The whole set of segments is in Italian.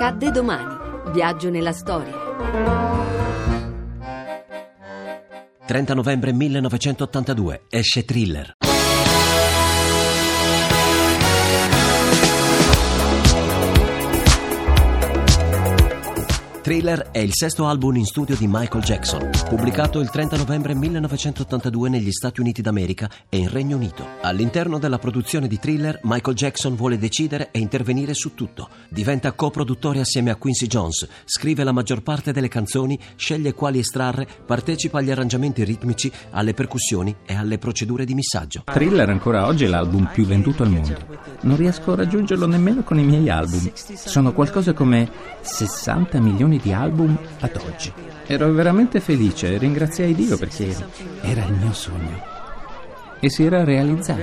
Accadde domani. Viaggio nella storia. 30 novembre 1982 esce Thriller. Thriller è il sesto album in studio di Michael Jackson, pubblicato il 30 novembre 1982 negli Stati Uniti d'America e in Regno Unito. All'interno della produzione di Thriller, Michael Jackson vuole decidere e intervenire su tutto. Diventa coproduttore assieme a Quincy Jones, scrive la maggior parte delle canzoni, sceglie quali estrarre, partecipa agli arrangiamenti ritmici, alle percussioni e alle procedure di missaggio. Thriller ancora oggi è l'album più venduto al mondo. Non riesco a raggiungerlo nemmeno con i miei album. Sono qualcosa come 60 milioni di album ad oggi. Ero veramente felice e ringraziai Dio perché era il mio sogno. E si era realizzato.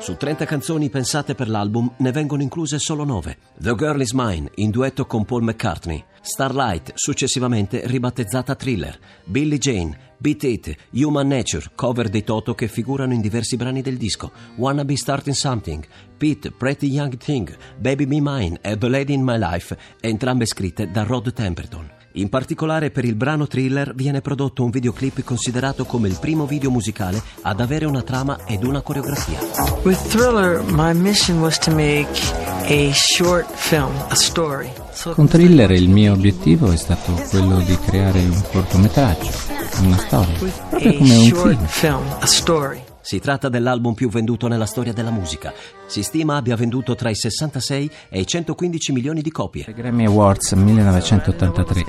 Su 30 canzoni pensate per l'album ne vengono incluse solo 9. The Girl Is Mine, in duetto con Paul McCartney. Starlight, successivamente ribattezzata Thriller. Billie Jane, Beat It, Human Nature, cover dei Toto che figurano in diversi brani del disco. Wanna Be Starting Something, Pete, Pretty Young Thing, Baby Be Mine e The Lady in My Life, entrambe scritte da Rod Temperton. In particolare per il brano Thriller viene prodotto un videoclip considerato come il primo video musicale ad avere una trama ed una coreografia. With Thriller, my mission was to make a short film, a story. Con Thriller il mio obiettivo è stato quello di creare un cortometraggio, una storia, proprio come un film. Si tratta dell'album più venduto nella storia della musica. Si stima abbia venduto tra i 66 e i 115 milioni di copie. Grammy Awards 1983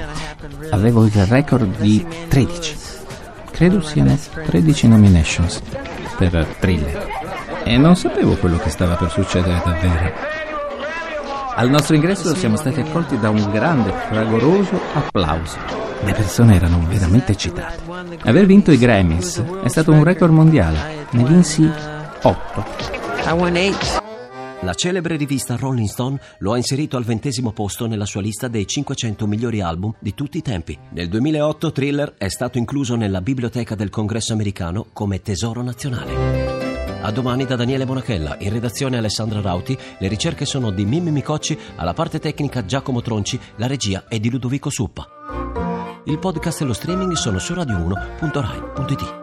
avevo il record di 13. Credo siano 13 nominations per Thriller. E non sapevo quello che stava per succedere davvero. Al nostro ingresso siamo stati accolti da un grande, fragoroso applauso. Le persone erano veramente eccitate. Aver vinto i Grammys è stato un record mondiale. Ne vinsi 8. I won eight. La celebre rivista Rolling Stone lo ha inserito al ventesimo posto nella sua lista dei 500 migliori album di tutti i tempi. Nel 2008 Thriller è stato incluso nella biblioteca del Congresso americano come tesoro nazionale. A domani da Daniele Bonachella, in redazione Alessandra Rauti, le ricerche sono di Mimmi Micocci, alla parte tecnica Giacomo Tronci, la regia è di Ludovico Suppa. Il podcast e lo streaming sono su radio1.rai.it.